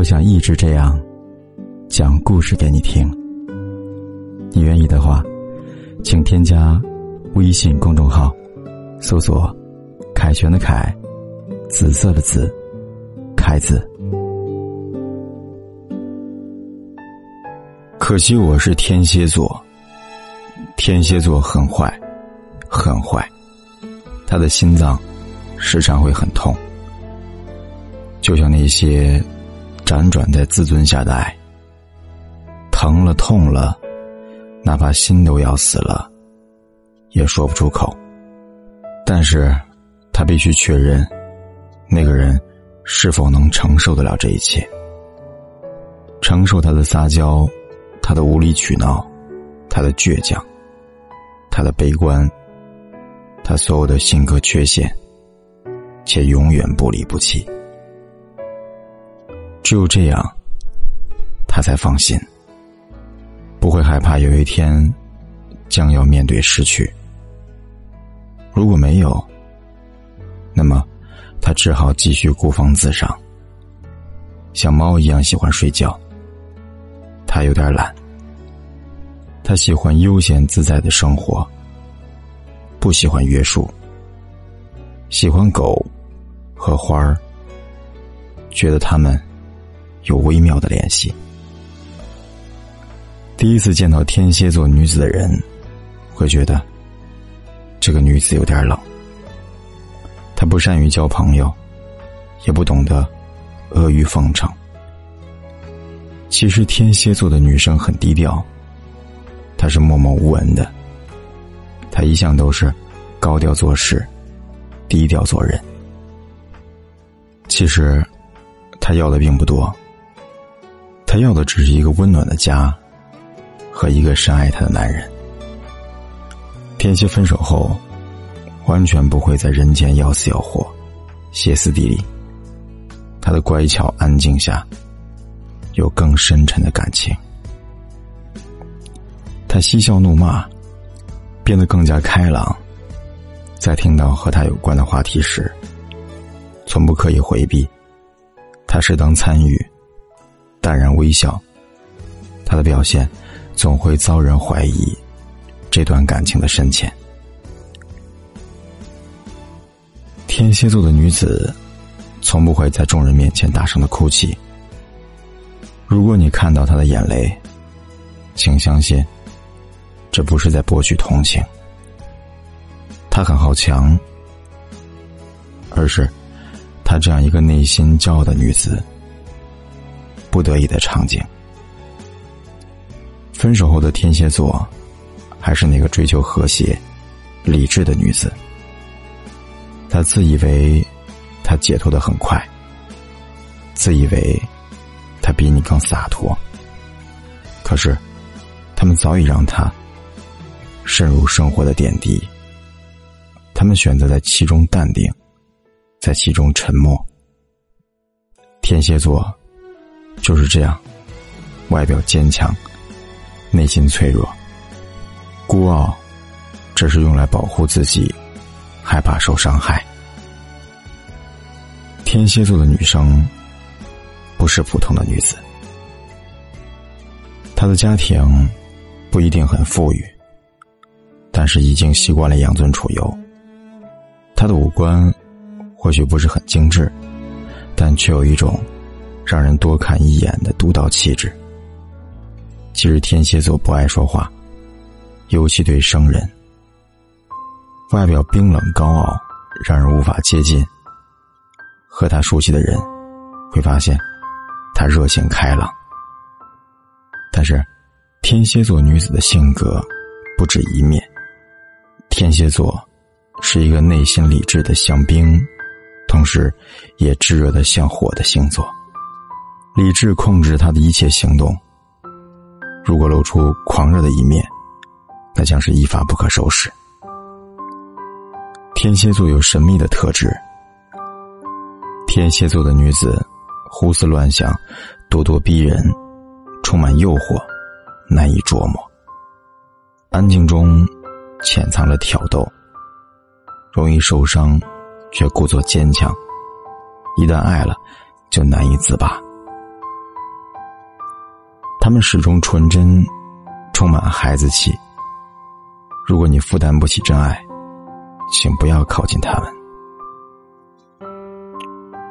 我想一直这样讲故事给你听。你愿意的话，请添加微信公众号，搜索“凯旋的凯”，紫色的紫，凯子。可惜我是天蝎座，天蝎座很坏，很坏，他的心脏时常会很痛，就像那些。辗转在自尊下的爱，疼了痛了，哪怕心都要死了，也说不出口。但是，他必须确认，那个人是否能承受得了这一切，承受他的撒娇，他的无理取闹，他的倔强，他的悲观，他所有的性格缺陷，且永远不离不弃。只有这样，他才放心，不会害怕有一天将要面对失去。如果没有，那么他只好继续孤芳自赏，像猫一样喜欢睡觉。他有点懒，他喜欢悠闲自在的生活，不喜欢约束，喜欢狗和花儿，觉得他们。有微妙的联系。第一次见到天蝎座女子的人，会觉得这个女子有点冷。她不善于交朋友，也不懂得阿谀奉承。其实天蝎座的女生很低调，她是默默无闻的。她一向都是高调做事，低调做人。其实，她要的并不多。他要的只是一个温暖的家，和一个深爱他的男人。天蝎分手后，完全不会在人间要死要活、歇斯底里。他的乖巧安静下，有更深沉的感情。他嬉笑怒骂，变得更加开朗。在听到和他有关的话题时，从不刻意回避，他适当参与。淡然微笑，他的表现总会遭人怀疑这段感情的深浅。天蝎座的女子从不会在众人面前大声的哭泣。如果你看到她的眼泪，请相信，这不是在博取同情。她很好强，而是她这样一个内心骄傲的女子。不得已的场景。分手后的天蝎座，还是那个追求和谐、理智的女子。她自以为她解脱的很快，自以为她比你更洒脱。可是，他们早已让她深入生活的点滴。他们选择在其中淡定，在其中沉默。天蝎座。就是这样，外表坚强，内心脆弱。孤傲，只是用来保护自己，害怕受伤害。天蝎座的女生，不是普通的女子。她的家庭不一定很富裕，但是已经习惯了养尊处优。她的五官或许不是很精致，但却有一种。让人多看一眼的独到气质。其实天蝎座不爱说话，尤其对生人。外表冰冷高傲，让人无法接近。和他熟悉的人，会发现他热情开朗。但是，天蝎座女子的性格不止一面。天蝎座是一个内心理智的像冰，同时也炙热的像火的星座。理智控制他的一切行动。如果露出狂热的一面，那将是一发不可收拾。天蝎座有神秘的特质。天蝎座的女子胡思乱想，咄咄逼人，充满诱惑，难以琢磨。安静中潜藏着挑逗，容易受伤，却故作坚强。一旦爱了，就难以自拔。他们始终纯真，充满孩子气。如果你负担不起真爱，请不要靠近他们。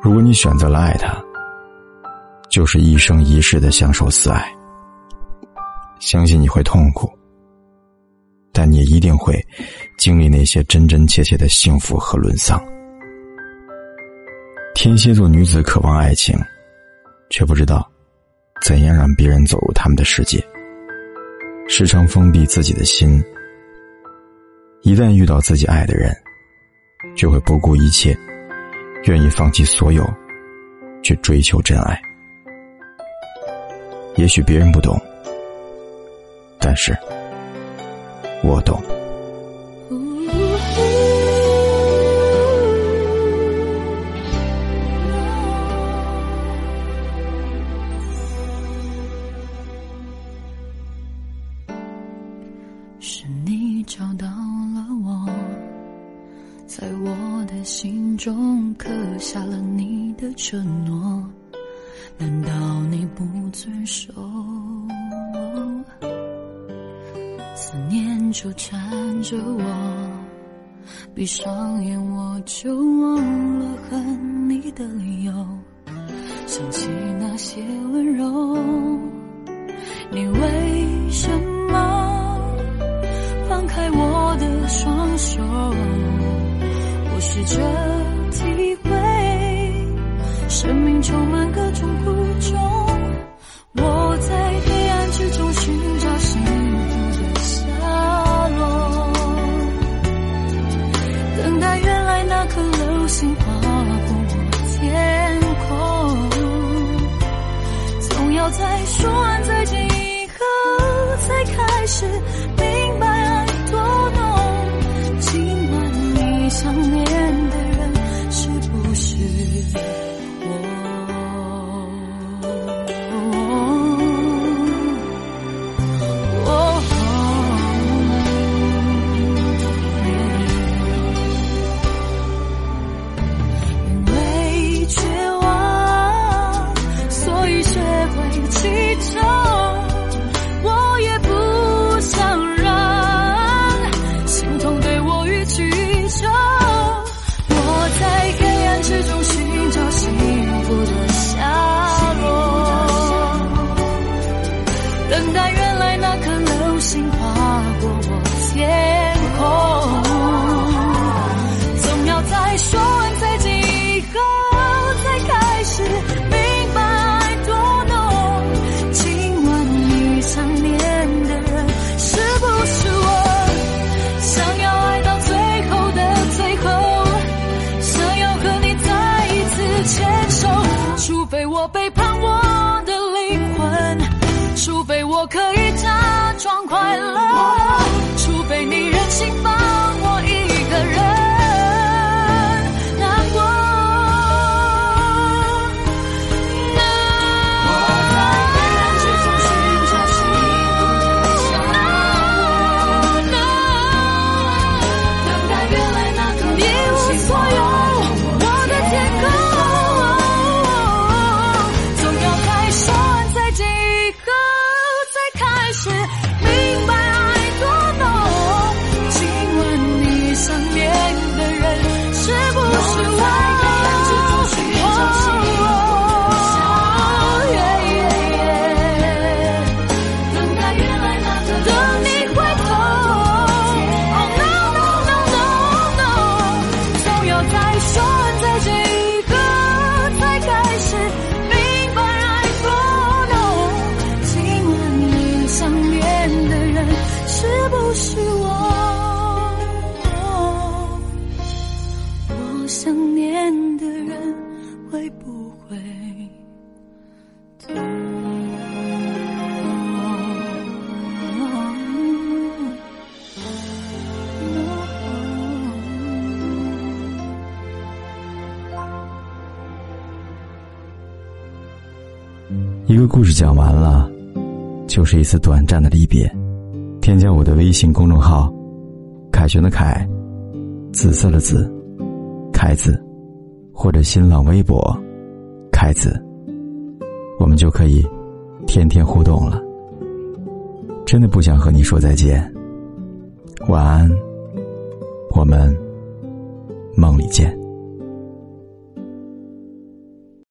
如果你选择了爱他，就是一生一世的享受死爱。相信你会痛苦，但你一定会经历那些真真切切的幸福和沦丧。天蝎座女子渴望爱情，却不知道怎样让别人走入他们的世界，时常封闭自己的心。一旦遇到自己爱的人，就会不顾一切，愿意放弃所有，去追求真爱。也许别人不懂，但是我懂。是你找到了我，在我的心中刻下了你的承诺，难道你不遵守？思念纠缠着我，闭上眼我就忘了恨你的理由，想起那些温柔，你为什么？双手，我试着体会，生命充满各种苦衷。我在黑暗之中寻找幸福的下落，等待原来那颗流星划过天空，总要在说完再见以后才开始。想念。装快乐，除非你任性放是我。想念的人会不会一个故事讲完了，就是一次短暂的离别。添加我的微信公众号“凯旋的凯”，紫色的紫，凯子，或者新浪微博“凯子”，我们就可以天天互动了。真的不想和你说再见。晚安，我们梦里见。